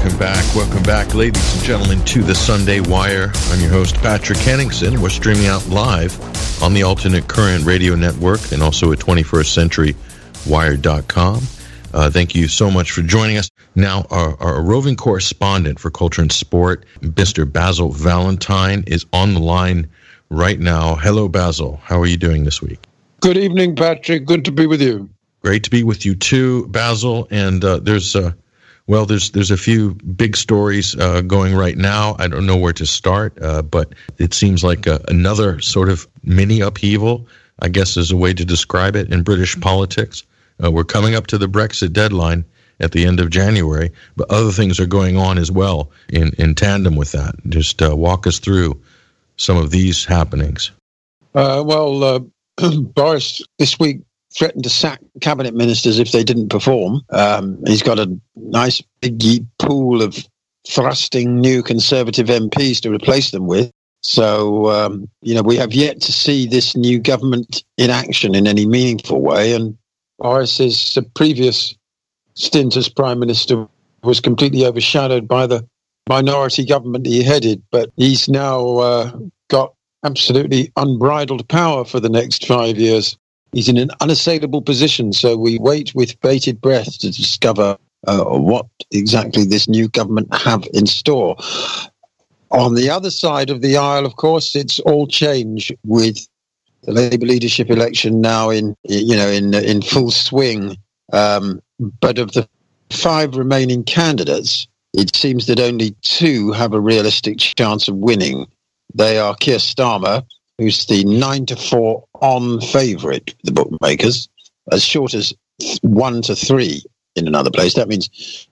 Welcome back. Welcome back, ladies and gentlemen, to the Sunday Wire. I'm your host, Patrick Henningsen. We're streaming out live on the Alternate Current Radio Network and also at 21stCenturyWire.com. Uh, thank you so much for joining us. Now, our, our roving correspondent for culture and sport, Mr. Basil Valentine, is on the line right now. Hello, Basil. How are you doing this week? Good evening, Patrick. Good to be with you. Great to be with you too, Basil. And uh, there's uh, well, there's there's a few big stories uh, going right now. I don't know where to start, uh, but it seems like uh, another sort of mini upheaval. I guess is a way to describe it in British politics. Uh, we're coming up to the Brexit deadline at the end of January, but other things are going on as well in in tandem with that. Just uh, walk us through some of these happenings. Uh, well, Boris this week threatened to sack cabinet ministers if they didn't perform. Um, he's got a nice big pool of thrusting new Conservative MPs to replace them with. So, um, you know, we have yet to see this new government in action in any meaningful way. And Boris's previous stint as Prime Minister was completely overshadowed by the minority government he headed. But he's now uh, got absolutely unbridled power for the next five years he's in an unassailable position. So we wait with bated breath to discover uh, what exactly this new government have in store. On the other side of the aisle, of course, it's all change with the Labour leadership election now in you know in in full swing. Um, but of the five remaining candidates, it seems that only two have a realistic chance of winning. They are Keir Starmer, who's the nine to four on favourite, the bookmakers, as short as one to three in another place. That means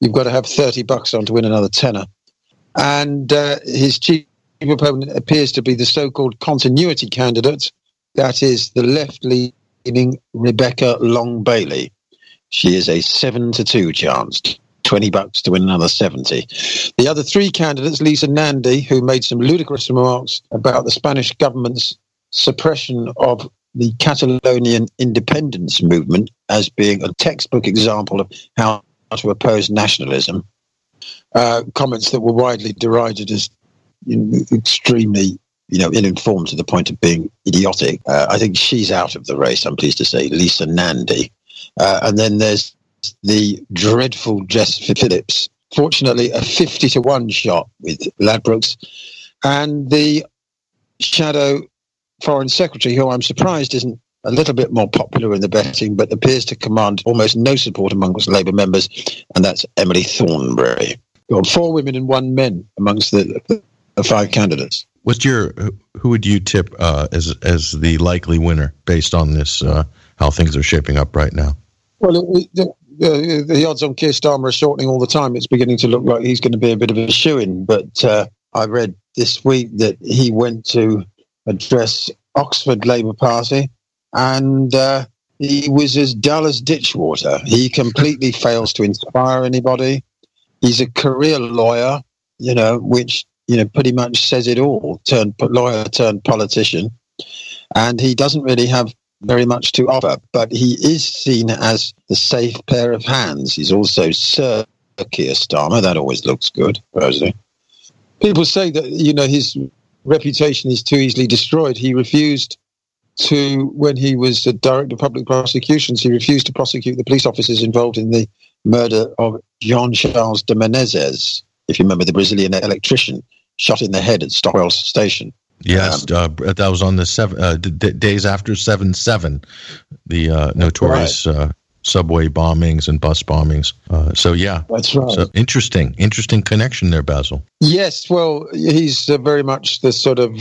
you've got to have 30 bucks on to win another tenner. And uh, his chief opponent appears to be the so called continuity candidate, that is the left leaning Rebecca Long Bailey. She is a seven to two chance 20 bucks to win another 70. The other three candidates, Lisa Nandy, who made some ludicrous remarks about the Spanish government's suppression of the Catalonian independence movement as being a textbook example of how to oppose nationalism. Uh, comments that were widely derided as you know, extremely you know, ill-informed to the point of being idiotic. Uh, I think she's out of the race. I'm pleased to say, Lisa Nandy, uh, and then there's the dreadful Jess Phillips. Fortunately, a 50 to 1 shot with Ladbrokes. And the shadow foreign secretary, who I'm surprised isn't a little bit more popular in the betting, but appears to command almost no support amongst Labour members, and that's Emily Thornberry. Four women and one man amongst the, the five candidates. What's your who would you tip uh, as as the likely winner based on this uh, how things are shaping up right now? Well, it, it, uh, the odds on Keir Starmer are shortening all the time. It's beginning to look like he's going to be a bit of a shoe in. But uh, I read this week that he went to address Oxford Labour Party and uh, he was as dull as ditch water. He completely fails to inspire anybody. He's a career lawyer, you know, which, you know, pretty much says it all, turned lawyer turned politician. And he doesn't really have very much to offer, but he is seen as the safe pair of hands. He's also Sir Keir Starmer. That always looks good, personally. People say that, you know, his reputation is too easily destroyed. He refused to, when he was a director of public prosecutions, he refused to prosecute the police officers involved in the murder of Jean Charles de Menezes, if you remember the Brazilian electrician shot in the head at Stockwell Station. Yes, um, uh, that was on the seven uh, d- days after seven seven, the uh, notorious right. Uh, subway bombings and bus bombings. Uh, so yeah, that's right. So interesting, interesting connection there, Basil. Yes, well, he's uh, very much the sort of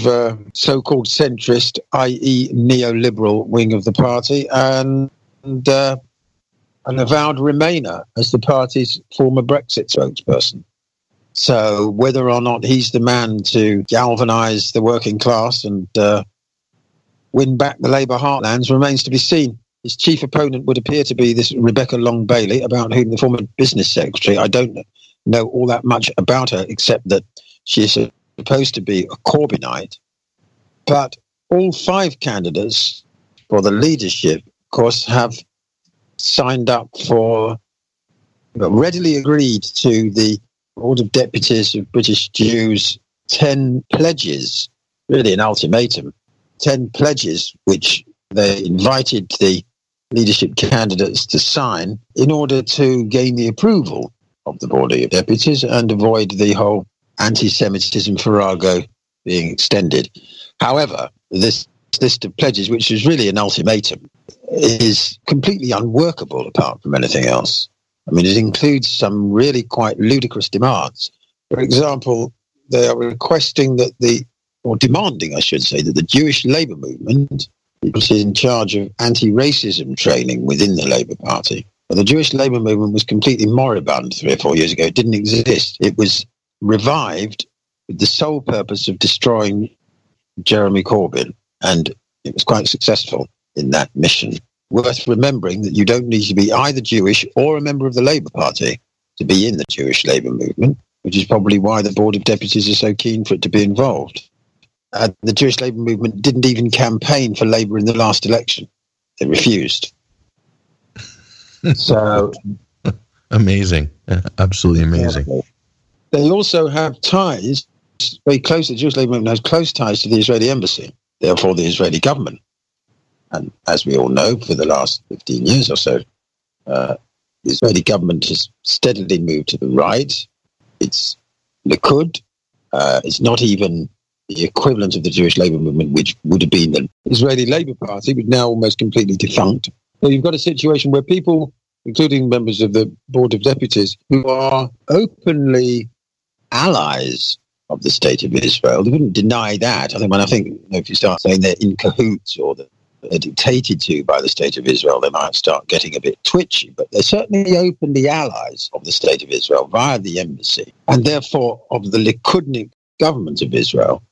so-called centrist, i.e., neoliberal wing of the party, and. and an avowed Remainer as the party's former Brexit spokesperson. So whether or not he's the man to galvanise the working class and uh, win back the Labour heartlands remains to be seen. His chief opponent would appear to be this Rebecca Long Bailey, about whom the former business secretary. I don't know all that much about her, except that she is supposed to be a Corbynite. But all five candidates for the leadership, of course, have signed up for readily agreed to the Board of Deputies of British Jews 10 pledges, really an ultimatum, 10 pledges which they invited the leadership candidates to sign in order to gain the approval of the Board of Deputies and avoid the whole anti Semitism farrago being extended. However, this list of pledges, which is really an ultimatum, is completely unworkable apart from anything else. I mean, it includes some really quite ludicrous demands. For example, they are requesting that the, or demanding, I should say, that the Jewish labour movement is in charge of anti racism training within the Labour Party. But the Jewish labour movement was completely moribund three or four years ago. It didn't exist. It was revived with the sole purpose of destroying Jeremy Corbyn. And it was quite successful in that mission. Worth remembering that you don't need to be either Jewish or a member of the Labour Party to be in the Jewish labour movement, which is probably why the Board of Deputies are so keen for it to be involved. Uh, the Jewish labour movement didn't even campaign for Labour in the last election. They refused. so amazing, absolutely amazing. They also have ties very close. The Jewish labour movement has close ties to the Israeli embassy, therefore the Israeli government. And as we all know, for the last 15 years or so, uh, the Israeli government has steadily moved to the right. It's Likud. Uh, it's not even the equivalent of the Jewish labour movement, which would have been the Israeli Labour Party, but now almost completely defunct. So you've got a situation where people, including members of the Board of Deputies, who are openly allies of the state of Israel, they wouldn't deny that. I think when I think you know, if you start saying they're in cahoots or that they're dictated to by the state of Israel, they might start getting a bit twitchy. But they're certainly openly allies of the state of Israel via the embassy, and therefore of the Likudnik government of Israel,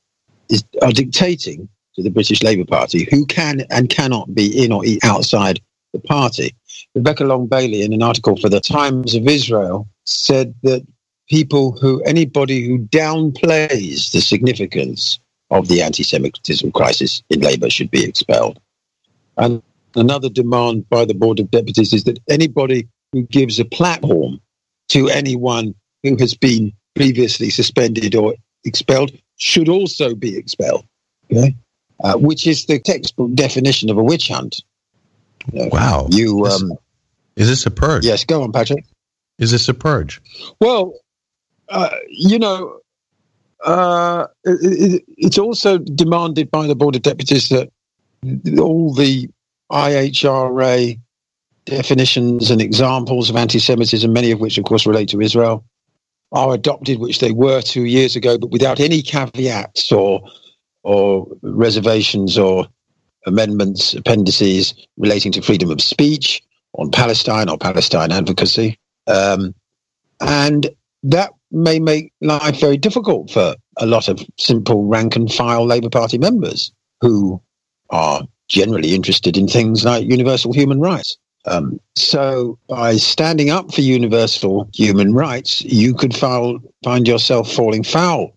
is, are dictating to the British Labour Party who can and cannot be in or outside the party. Rebecca Long Bailey, in an article for the Times of Israel, said that people who, anybody who downplays the significance of the anti Semitism crisis in Labour should be expelled. And another demand by the Board of Deputies is that anybody who gives a platform to anyone who has been previously suspended or expelled should also be expelled. Okay? Uh, which is the textbook definition of a witch hunt. You know, wow. You um, is this a purge? Yes, go on, Patrick. Is this a purge? Well, uh, you know, uh, it, it's also demanded by the Board of Deputies that all the IHRA definitions and examples of anti Semitism, many of which, of course, relate to Israel, are adopted, which they were two years ago, but without any caveats or or reservations or amendments, appendices relating to freedom of speech on Palestine or Palestine advocacy. Um, and that may make life very difficult for a lot of simple rank and file Labour Party members who are generally interested in things like universal human rights. Um, so, by standing up for universal human rights, you could foul, find yourself falling foul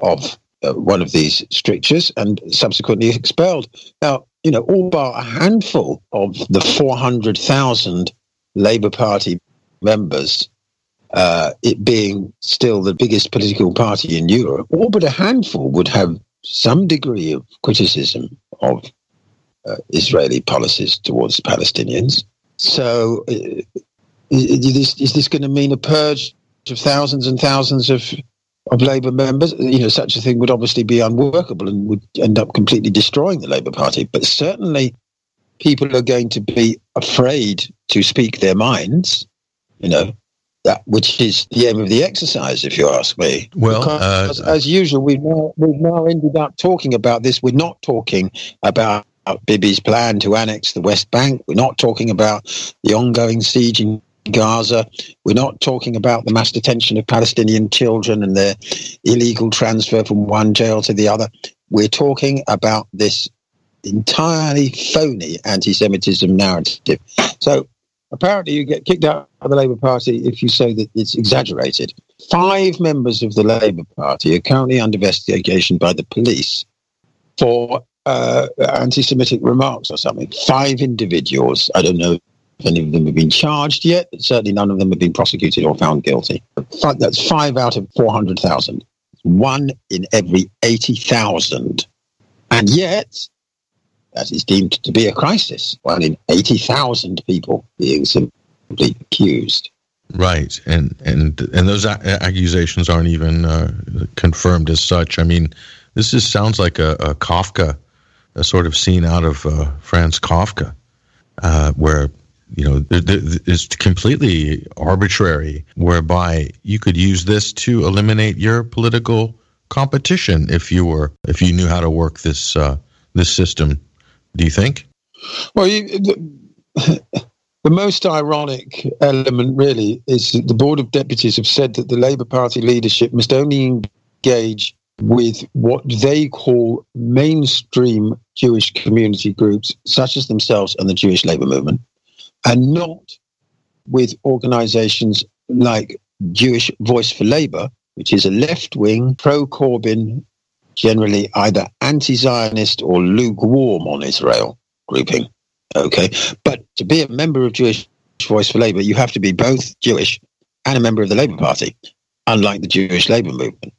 of uh, one of these strictures and subsequently expelled. Now, you know, all but a handful of the 400,000 Labour Party members, uh, it being still the biggest political party in Europe, all but a handful would have some degree of criticism of uh, Israeli policies towards Palestinians. So, uh, is, is this going to mean a purge of thousands and thousands of of Labour members? You know, such a thing would obviously be unworkable and would end up completely destroying the Labour Party. But certainly, people are going to be afraid to speak their minds. You know, that which is the aim of the exercise, if you ask me. Well, uh, as, as usual, we've now, we've now ended up talking about this. We're not talking about Bibi's plan to annex the West Bank. We're not talking about the ongoing siege in Gaza. We're not talking about the mass detention of Palestinian children and their illegal transfer from one jail to the other. We're talking about this entirely phony anti Semitism narrative. So apparently, you get kicked out of the Labour Party if you say that it's exaggerated. Five members of the Labour Party are currently under investigation by the police for uh, anti-Semitic remarks or something. Five individuals. I don't know if any of them have been charged yet. Certainly none of them have been prosecuted or found guilty. That's five out of 400,000. One in every 80,000. And yet, that is deemed to be a crisis. One in 80,000 people being simply accused. Right, and and and those accusations aren't even uh, confirmed as such. I mean, this just sounds like a, a Kafka, a sort of scene out of uh, Franz Kafka, uh, where you know it's completely arbitrary, whereby you could use this to eliminate your political competition if you were if you knew how to work this uh, this system. Do you think? Well, you, the, the most ironic element, really, is that the Board of Deputies have said that the Labour Party leadership must only engage with what they call mainstream Jewish community groups, such as themselves and the Jewish Labour Movement, and not with organizations like Jewish Voice for Labour, which is a left wing, pro Corbyn, generally either anti Zionist or lukewarm on Israel grouping. Okay. But to be a member of Jewish Voice for Labour, you have to be both Jewish and a member of the Labour Party, unlike the Jewish Labour movement.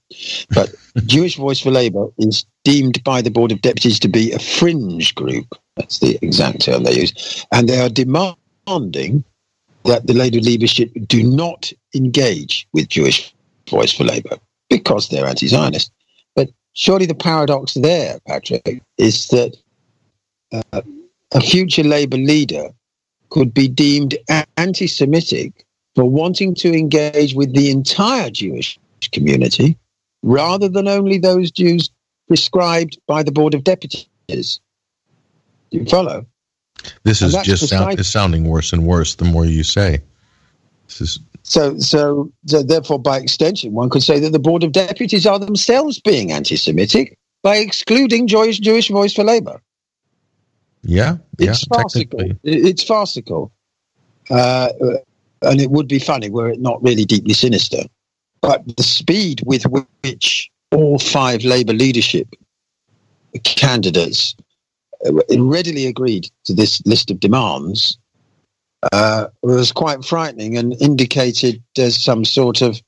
But Jewish Voice for Labour is deemed by the Board of Deputies to be a fringe group. That's the exact term they use. And they are demanding that the Labour leadership do not engage with Jewish Voice for Labour because they're anti Zionist. But surely the paradox there, Patrick, is that uh, a future Labour leader could be deemed anti Semitic for wanting to engage with the entire Jewish community rather than only those Jews prescribed by the Board of Deputies. Do you follow? This is just sound, sounding worse and worse the more you say. This is so, so, so, therefore, by extension, one could say that the Board of Deputies are themselves being anti-Semitic by excluding Jewish, Jewish Voice for Labour. Yeah, it's yeah, farcical. It's farcical, uh, and it would be funny were it not really deeply sinister. But the speed with which all five Labour leadership candidates uh, readily agreed to this list of demands uh, was quite frightening and indicated there's some sort of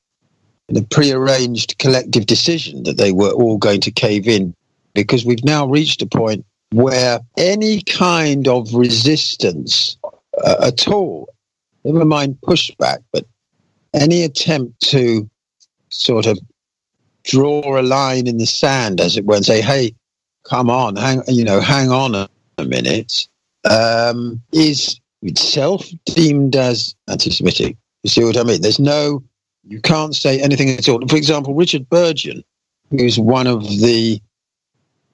know, prearranged collective decision that they were all going to cave in because we've now reached a point where any kind of resistance uh, at all, never mind pushback, but any attempt to sort of draw a line in the sand, as it were, and say, "Hey, come on, hang, you know, hang on a, a minute," um, is itself deemed as anti-Semitic. You see what I mean? There's no, you can't say anything at all. For example, Richard Burgon, who's one of the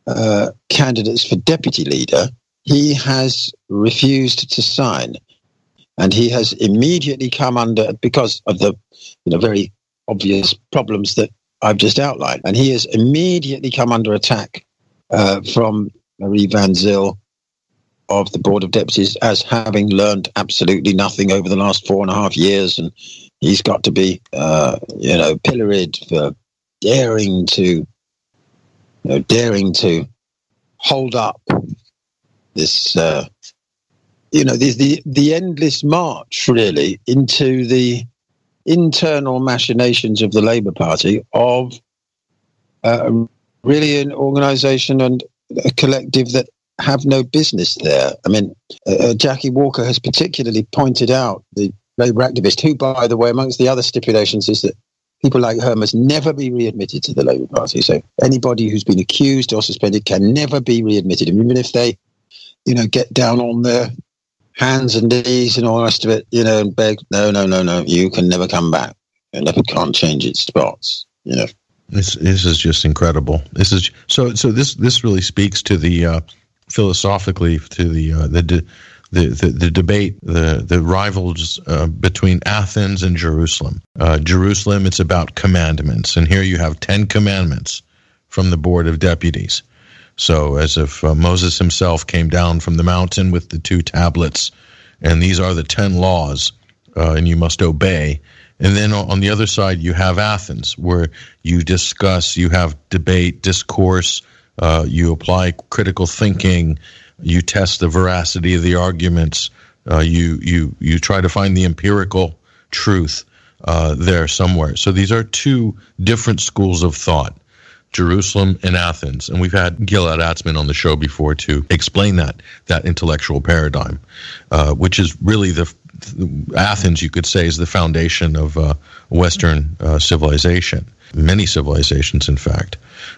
uh, candidates for deputy leader, he has refused to sign. And he has immediately come under, because of the you know, very obvious problems that I've just outlined, and he has immediately come under attack uh, from Marie Van Zyl of the Board of Deputies as having learned absolutely nothing over the last four and a half years. And he's got to be, uh, you know, pilloried for daring to you know, daring to hold up this, uh, you know, the, the, the endless march really into the internal machinations of the Labour Party of uh, really an organisation and a collective that have no business there. I mean, uh, uh, Jackie Walker has particularly pointed out the Labour activist, who, by the way, amongst the other stipulations, is that people like her must never be readmitted to the Labour Party. So anybody who's been accused or suspended can never be readmitted, even if they, you know, get down on their hands and knees and all the rest of it, you know, and beg, no, no, no, no, you can never come back. And never can't change its spots, you know. This this is just incredible. This is so so. This this really speaks to the uh, philosophically to the uh, the. De- the, the, the debate, the, the rivals uh, between Athens and Jerusalem. Uh, Jerusalem, it's about commandments. And here you have 10 commandments from the Board of Deputies. So, as if uh, Moses himself came down from the mountain with the two tablets, and these are the 10 laws, uh, and you must obey. And then on the other side, you have Athens, where you discuss, you have debate, discourse, uh, you apply critical thinking you test the veracity of the arguments, Uh, you you you try to find the empirical truth uh, there somewhere. So these are two different schools of thought. Jerusalem and Athens, and we've had Gilad Atzmon on the show before to explain that that intellectual paradigm, uh, which is really the Athens, you could say, is the foundation of uh, Western uh, civilization. Many civilizations, in fact,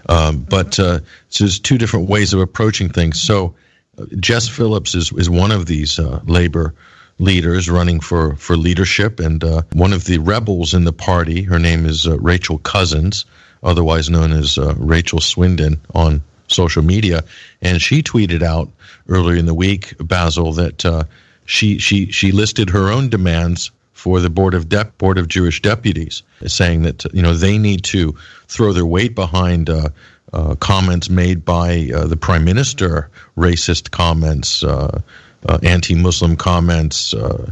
um, but uh, so there's two different ways of approaching things. So uh, Jess Phillips is is one of these uh, labor leaders running for, for leadership. And uh, one of the rebels in the party, her name is uh, Rachel Cousins, otherwise known as uh, Rachel Swindon on social media. And she tweeted out earlier in the week, Basil, that uh, she, she, she listed her own demands for the board of Dep- board of Jewish deputies, saying that you know they need to throw their weight behind uh, uh, comments made by uh, the prime minister, racist comments, uh, uh, anti-Muslim comments, uh,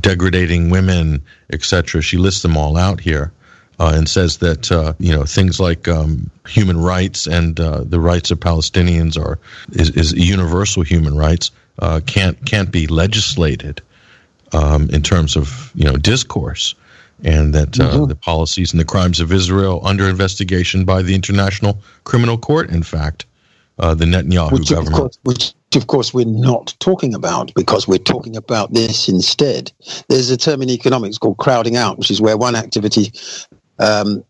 degrading women, etc. She lists them all out here. And says that you know things like um, human rights and the rights of Palestinians are is, is universal human rights can't can't be legislated um, in terms of you know discourse, and that mm-hmm. the policies and the crimes of Israel under investigation by the International Criminal Court. In fact, the Netanyahu which government, of course, which of course, we're not talking about because we're talking about this instead. There's a term in economics called crowding out, which is where one activity, um,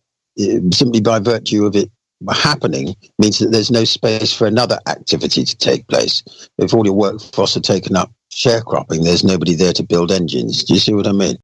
simply by virtue of it happening, means that there's no space for another activity to take place. If all your workforce are taken up sharecropping, there's nobody there to build engines. Do you see what I mean?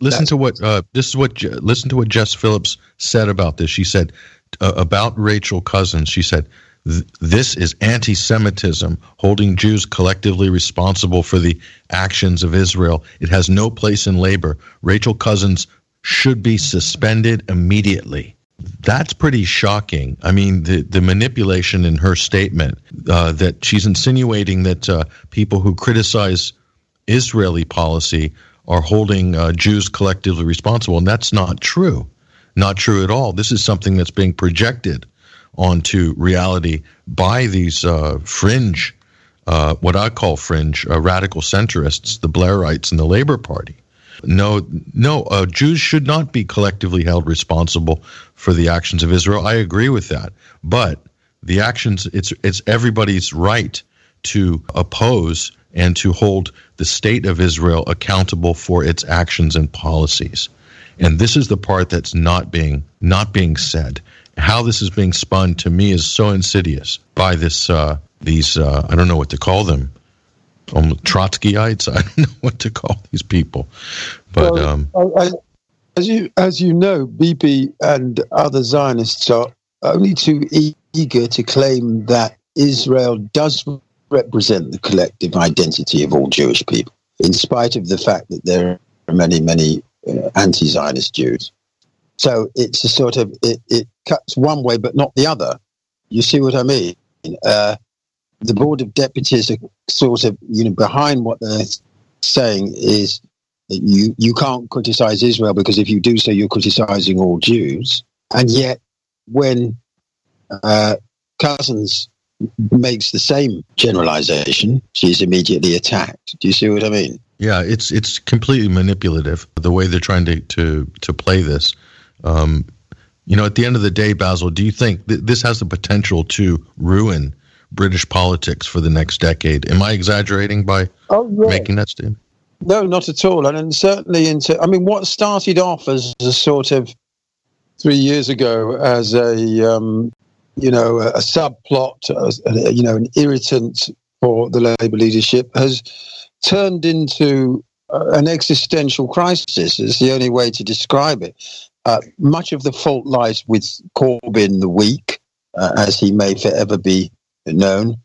Listen That's to what uh, this is what listen to what Jess Phillips said about this. She said uh, about Rachel Cousins. She said this is anti Semitism, holding Jews collectively responsible for the actions of Israel. It has no place in labor. Rachel Cousins should be suspended immediately. That's pretty shocking. I mean, the, the manipulation in her statement uh, that she's insinuating that uh, people who criticize Israeli policy are holding uh, Jews collectively responsible, and that's not true. Not true at all. This is something that's being projected onto reality by these uh, fringe, uh, what I call fringe uh, radical centrists, the Blairites and the Labor Party. No, no, uh, Jews should not be collectively held responsible for the actions of Israel. I agree with that, but the actions it's it's everybody's right to oppose and to hold the state of Israel accountable for its actions and policies. And this is the part that's not being not being said how this is being spun to me is so insidious by this uh, these uh, I don't know what to call them um, Trotskyites. I don't know what to call these people, but well, um, I, I, as you as you know, Bibi and other Zionists are only too eager to claim that Israel does represent the collective identity of all Jewish people, in spite of the fact that there are many many uh, anti-Zionist Jews. So it's a sort of it, it cuts one way but not the other. You see what I mean? Uh, the board of deputies are sort of you know behind what they're saying is you you can't criticize Israel because if you do so, you're criticizing all Jews. And yet, when uh, Cozzens makes the same generalization, she's immediately attacked. Do you see what I mean? Yeah, it's it's completely manipulative the way they're trying to to to play this. Um, you know, at the end of the day, Basil, do you think th- this has the potential to ruin British politics for the next decade? Am I exaggerating by oh, yeah. making that statement? No, not at all. And, certainly into, I mean, what started off as a sort of three years ago as a, um, you know, a, a subplot, a, you know, an irritant for the Labour leadership has turned into an existential crisis is the only way to describe it. Uh, much of the fault lies with Corbyn the weak, uh, as he may forever be known,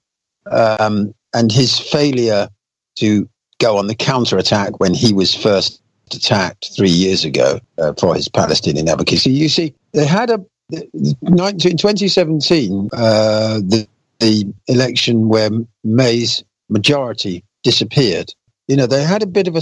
um, and his failure to go on the counter-attack when he was first attacked three years ago uh, for his Palestinian advocacy. You see, they had a in 2017 uh, the, the election where May's majority disappeared. You know, they had a bit of a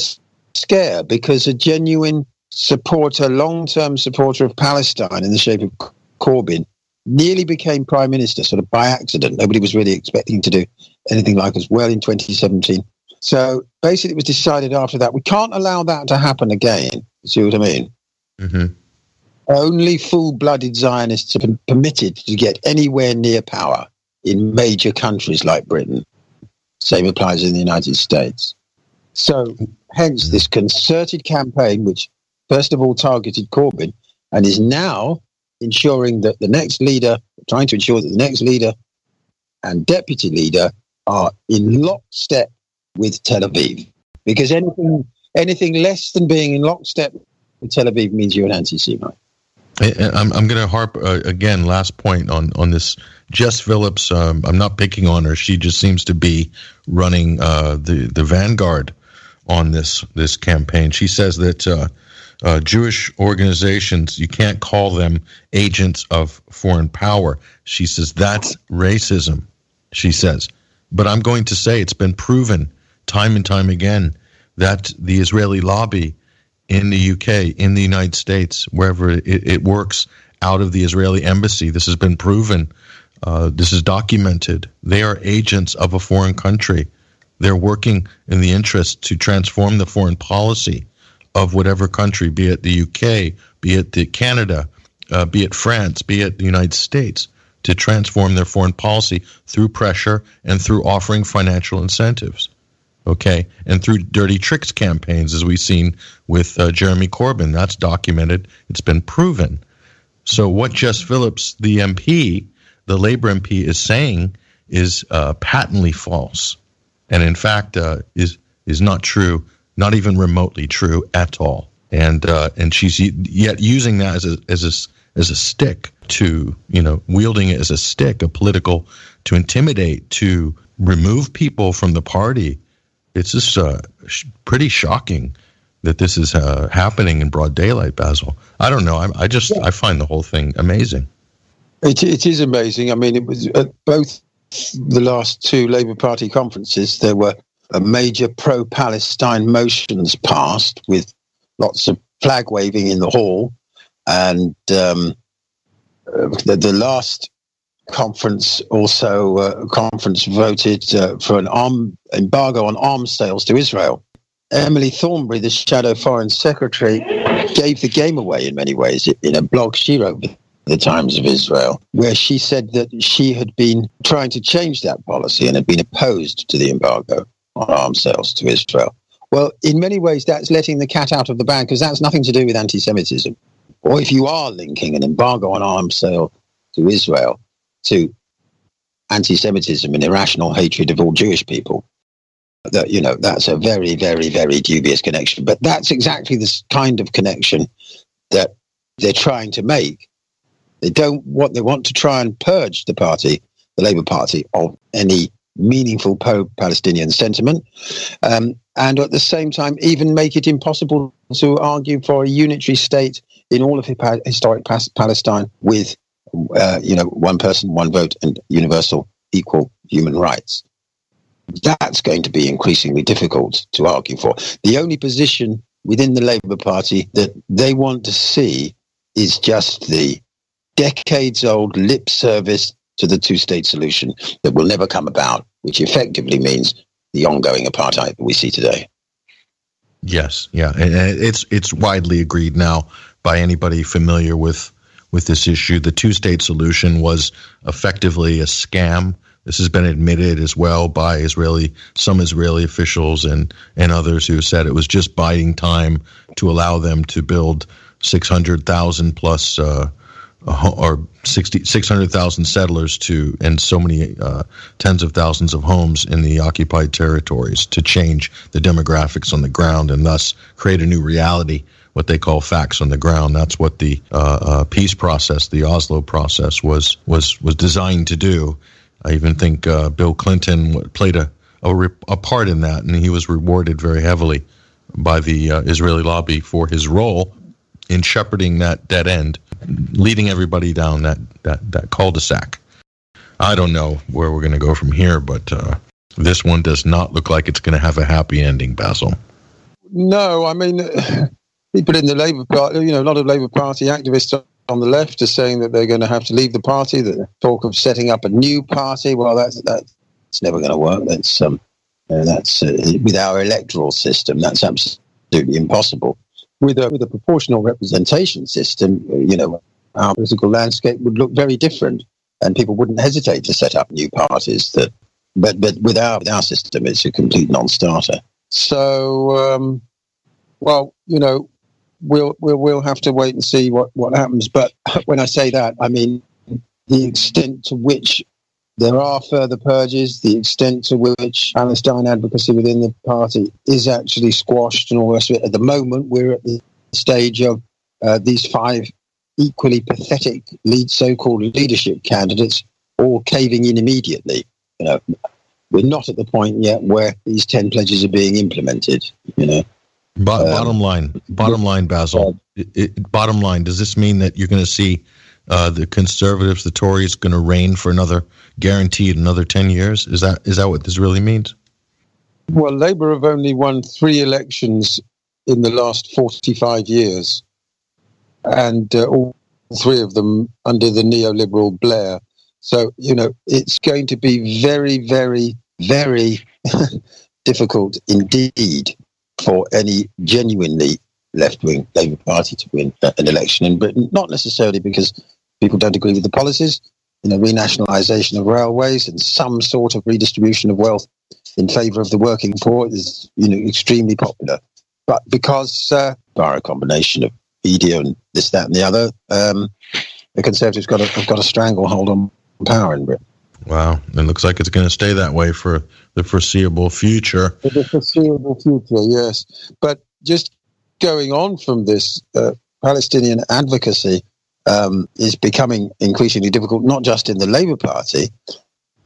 scare because a genuine supporter, long-term supporter of Palestine in the shape of Corbyn, nearly became prime minister, sort of by accident. Nobody was really expecting to do anything like as well in 2017. So basically, it was decided after that we can't allow that to happen again. See what I mean? Mm-hmm. Only full-blooded Zionists are permitted to get anywhere near power in major countries like Britain. Same applies in the United States. So, hence this concerted campaign, which first of all targeted Corbyn and is now ensuring that the next leader, trying to ensure that the next leader and deputy leader are in lockstep with Tel Aviv. Because anything anything less than being in lockstep with Tel Aviv means you're an anti-Semite. I'm, I'm going to harp uh, again. Last point on on this. Jess Phillips. Um, I'm not picking on her. She just seems to be running uh, the the vanguard on this this campaign. She says that uh, uh, Jewish organizations you can't call them agents of foreign power. She says that's racism. She says, but I'm going to say it's been proven time and time again that the Israeli lobby in the UK, in the United States, wherever it, it works out of the Israeli embassy. This has been proven. Uh, this is documented. They are agents of a foreign country. They're working in the interest to transform the foreign policy of whatever country, be it the UK, be it the Canada, uh, be it France, be it the United States, to transform their foreign policy through pressure and through offering financial incentives okay, and through dirty tricks campaigns, as we've seen with uh, Jeremy Corbyn. That's documented. It's been proven. So what Jess Phillips, the MP, the Labour MP, is saying is uh, patently false, and in fact uh, is is not true, not even remotely true at all. And uh, and she's yet using that as a as a as a stick to you know wielding it as a stick, a political to intimidate, to remove people from the party it's just uh, sh- pretty shocking that this is uh, happening in broad daylight, Basil. I don't know. I, I just yeah. I find the whole thing amazing. It, it is amazing. I mean, it was at both the last two Labour Party conferences. There were major pro-Palestine motions passed with lots of flag waving in the hall, and um, the, the last conference also uh, conference voted uh, for an arm embargo on arms sales to Israel. Emily Thornberry, the shadow foreign secretary, gave the game away in many ways in a blog she wrote the Times of Israel, where she said that she had been trying to change that policy and had been opposed to the embargo on arms sales to Israel. Well, in many ways, that's letting the cat out of the bag because that's nothing to do with anti Semitism. Or if you are linking an embargo on arms sale to Israel to anti-Semitism and irrational hatred of all Jewish people. That you know, that's a very, very, very dubious connection. But that's exactly the kind of connection that they're trying to make. They don't what they want to try and purge the party, the Labour Party, of any meaningful pro-Palestinian sentiment, um, and at the same time, even make it impossible to argue for a unitary state in all of historic Palestine with uh, you know, one person, one vote, and universal equal human rights. That's going to be increasingly difficult to argue for. The only position within the Labour Party that they want to see is just the decades old lip service to the two state solution that will never come about, which effectively means the ongoing apartheid that we see today. Yes, yeah, it's it's widely agreed now by anybody familiar with with this issue. The two state solution was effectively a scam. This has been admitted as well by Israeli some Israeli officials and and others who said it was just biding time to allow them to build 600,000 plus uh, or 60, 600,000 settlers to and so many uh, tens of thousands of homes in the occupied territories to change the demographics on the ground and thus create a new reality what they call facts on the ground. That's what the uh, uh, peace process, the Oslo process, was was was designed to do. I even think uh, Bill Clinton played a, a, a part in that, and he was rewarded very heavily by the uh, Israeli lobby for his role in shepherding that dead end, leading everybody down that that that cul-de-sac. I don't know where we're going to go from here, but uh, this one does not look like it's going to have a happy ending, Basil. No, I mean people in the Labour Party, you know, a lot of Labour Party activists on the left are saying that they're going to have to leave the party. That talk of setting up a new party, well, that's that's never going to work. That's um, that's uh, with our electoral system. That's absolutely impossible. With a with a proportional representation system, you know, our political landscape would look very different, and people wouldn't hesitate to set up new parties. That, but but with our with our system, it's a complete non-starter. So, um, well, you know, we'll we'll we'll have to wait and see what what happens. But when I say that, I mean the extent to which there are further purges, the extent to which Palestine advocacy within the party is actually squashed and all the rest of it. At the moment, we're at the stage of uh, these five equally pathetic lead, so-called leadership candidates all caving in immediately. You know, we're not at the point yet where these ten pledges are being implemented. You know. Bo- um, bottom line, bottom line, Basil. It, it, bottom line, does this mean that you're going to see uh, the conservatives, the Tories, going to reign for another guaranteed another ten years? Is that is that what this really means? Well, Labour have only won three elections in the last forty-five years, and uh, all three of them under the neoliberal Blair. So you know it's going to be very, very, very difficult indeed for any genuinely left-wing Labour Party to win an election in Britain. Not necessarily because people don't agree with the policies, you know, renationalisation of railways and some sort of redistribution of wealth in favour of the working poor is, you know, extremely popular. But because uh, by a combination of media and this, that, and the other, um, the Conservatives got a, have got a stranglehold on power in Britain. Wow, it looks like it's going to stay that way for the foreseeable future. For the foreseeable future, yes. But just going on from this uh, Palestinian advocacy, um, is becoming increasingly difficult, not just in the Labour Party.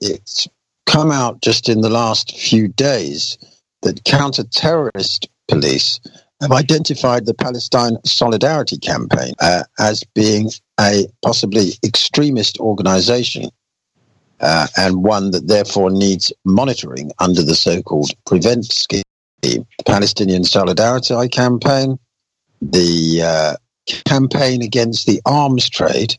It's come out just in the last few days that counter terrorist police have identified the Palestine Solidarity Campaign uh, as being a possibly extremist organization uh, and one that therefore needs monitoring under the so called PREVENT scheme. The Palestinian Solidarity Campaign, the uh, campaign against the arms trade,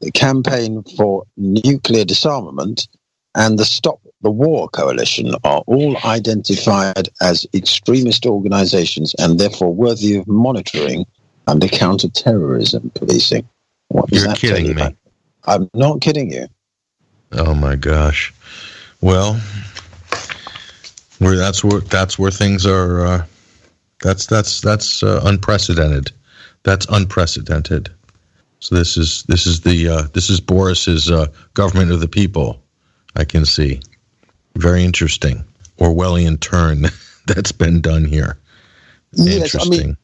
the campaign for nuclear disarmament, and the Stop the War Coalition are all identified as extremist organizations and therefore worthy of monitoring under counter-terrorism policing. What does You're that kidding me. I'm not kidding you. Oh my gosh. Well, where that's where that's where things are. Uh, that's that's that's uh, unprecedented that's unprecedented. So this is this is the uh, this is Boris's uh, government of the people. I can see. Very interesting Orwellian turn that's been done here. Yes, I mean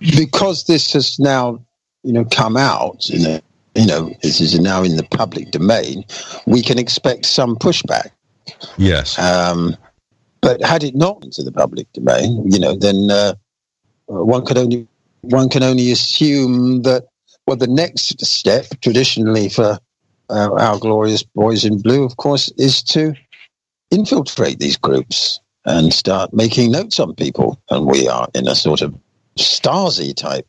because this has now you know come out. You know, you know this is now in the public domain. We can expect some pushback. Yes. Um, but had it not into the public domain, you know, then uh, one could only one can only assume that well the next step traditionally for uh, our glorious boys in blue of course is to infiltrate these groups and start making notes on people and we are in a sort of stasi type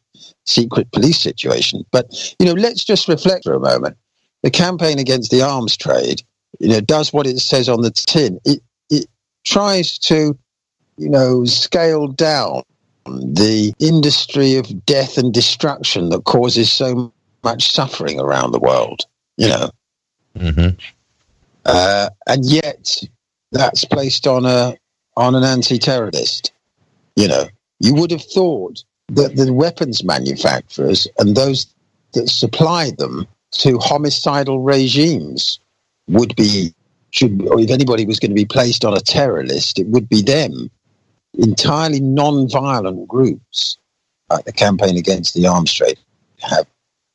secret police situation but you know let's just reflect for a moment the campaign against the arms trade you know does what it says on the tin it it tries to you know scale down the industry of death and destruction that causes so much suffering around the world, you know. Mm-hmm. Uh, and yet, that's placed on a on an anti-terrorist. You know, you would have thought that the weapons manufacturers and those that supply them to homicidal regimes would be should or if anybody was going to be placed on a terror list, it would be them entirely non-violent groups like the campaign against the arms trade have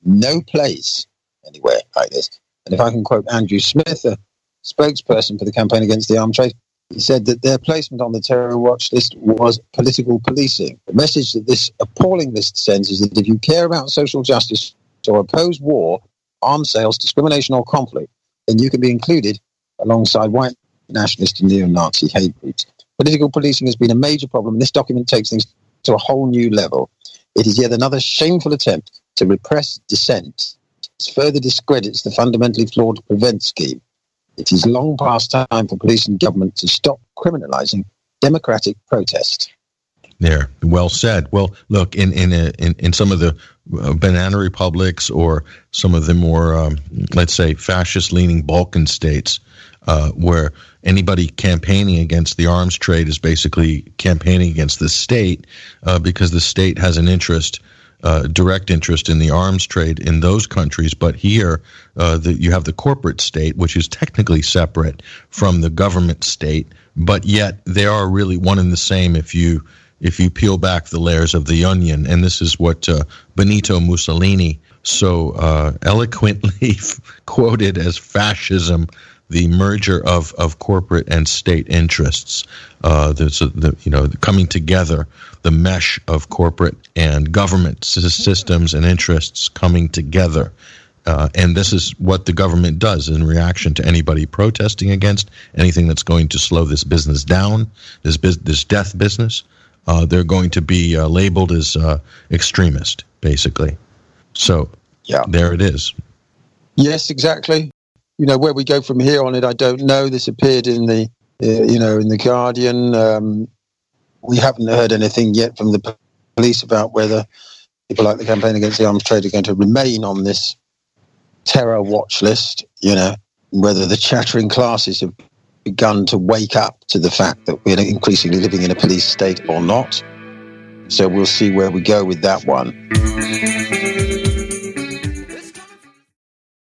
no place anywhere like this. And if I can quote Andrew Smith, a spokesperson for the campaign against the arms trade, he said that their placement on the terror watch list was political policing. The message that this appalling list sends is that if you care about social justice or oppose war, arms sales, discrimination, or conflict, then you can be included alongside white nationalist and neo-Nazi hate groups. Political policing has been a major problem, and this document takes things to a whole new level. It is yet another shameful attempt to repress dissent. It further discredits the fundamentally flawed prevent scheme. It is long past time for police and government to stop criminalizing democratic protest. There, well said. Well, look in in a, in, in some of the uh, banana republics or some of the more, um, let's say, fascist-leaning Balkan states, uh, where anybody campaigning against the arms trade is basically campaigning against the state uh, because the state has an interest. Uh, direct interest in the arms trade in those countries, but here uh, the, you have the corporate state, which is technically separate from the government state, but yet they are really one and the same if you if you peel back the layers of the onion. And this is what uh, Benito Mussolini so uh, eloquently quoted as fascism the merger of, of corporate and state interests. Uh, there's the, you know coming together, the mesh of corporate and government systems and interests coming together. Uh, and this is what the government does in reaction to anybody protesting against anything that's going to slow this business down, this this death business. Uh, they're going to be uh, labeled as uh, extremist, basically. So, yeah, there it is. Yes, exactly you know where we go from here on it, I don't know. This appeared in the uh, you know in the Guardian. Um, we haven't heard anything yet from the police about whether people like the campaign against the arms trade are going to remain on this terror watch list. You know whether the chattering classes have begun to wake up to the fact that we're increasingly living in a police state or not. So we'll see where we go with that one.